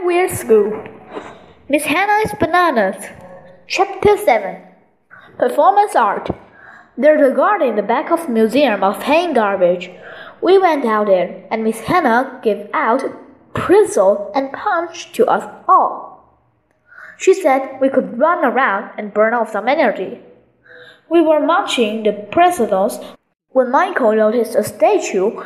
Weird School. Miss Hannah's Bananas. Chapter 7. Performance Art. There's a garden in the back of the Museum of Hanging Garbage. We went out there, and Miss Hannah gave out Pristle and Punch to us all. She said we could run around and burn off some energy. We were marching the pretzels when Michael noticed a statue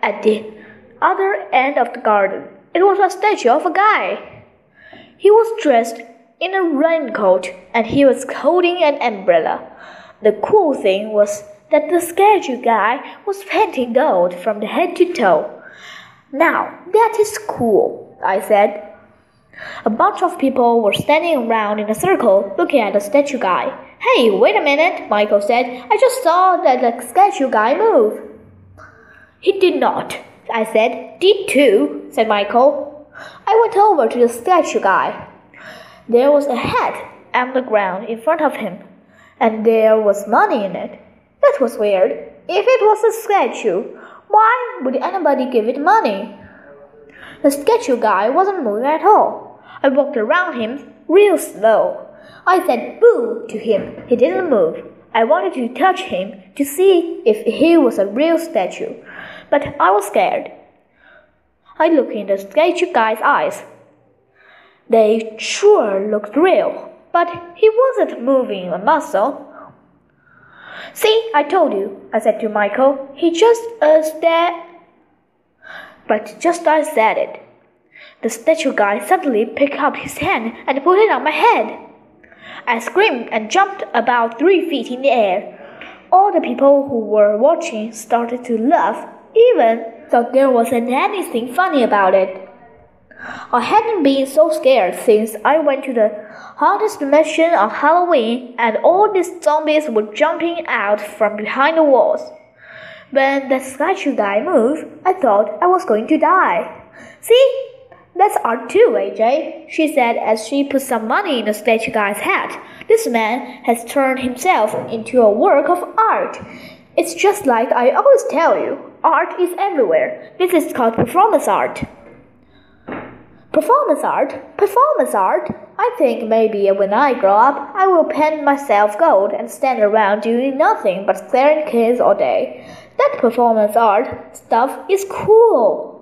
at the other end of the garden. It was a statue of a guy. He was dressed in a raincoat and he was holding an umbrella. The cool thing was that the statue guy was painted gold from the head to toe. Now, that is cool, I said. A bunch of people were standing around in a circle looking at the statue guy. Hey, wait a minute, Michael said. I just saw that the statue guy move. He did not, I said. Did too, said Michael. I went over to the statue guy. There was a hat on the ground in front of him, and there was money in it. That was weird. If it was a statue, why would anybody give it money? The statue guy wasn't moving at all. I walked around him real slow. I said boo to him. He didn't move. I wanted to touch him to see if he was a real statue, but I was scared. I looked in the statue guy's eyes. They sure looked real, but he wasn't moving a muscle. See, I told you, I said to Michael. He just uh, stared. But just as I said it, the statue guy suddenly picked up his hand and put it on my head. I screamed and jumped about three feet in the air. All the people who were watching started to laugh, even though there wasn't anything funny about it. I hadn't been so scared since I went to the haunted dimension on Halloween and all these zombies were jumping out from behind the walls. When the statue guy moved, I thought I was going to die. See? That's art too, AJ, she said as she put some money in the statue guy's hat. This man has turned himself into a work of art. It's just like I always tell you art is everywhere. This is called performance art. Performance art? Performance art? I think maybe when I grow up, I will paint myself gold and stand around doing nothing but staring kids all day. That performance art stuff is cool.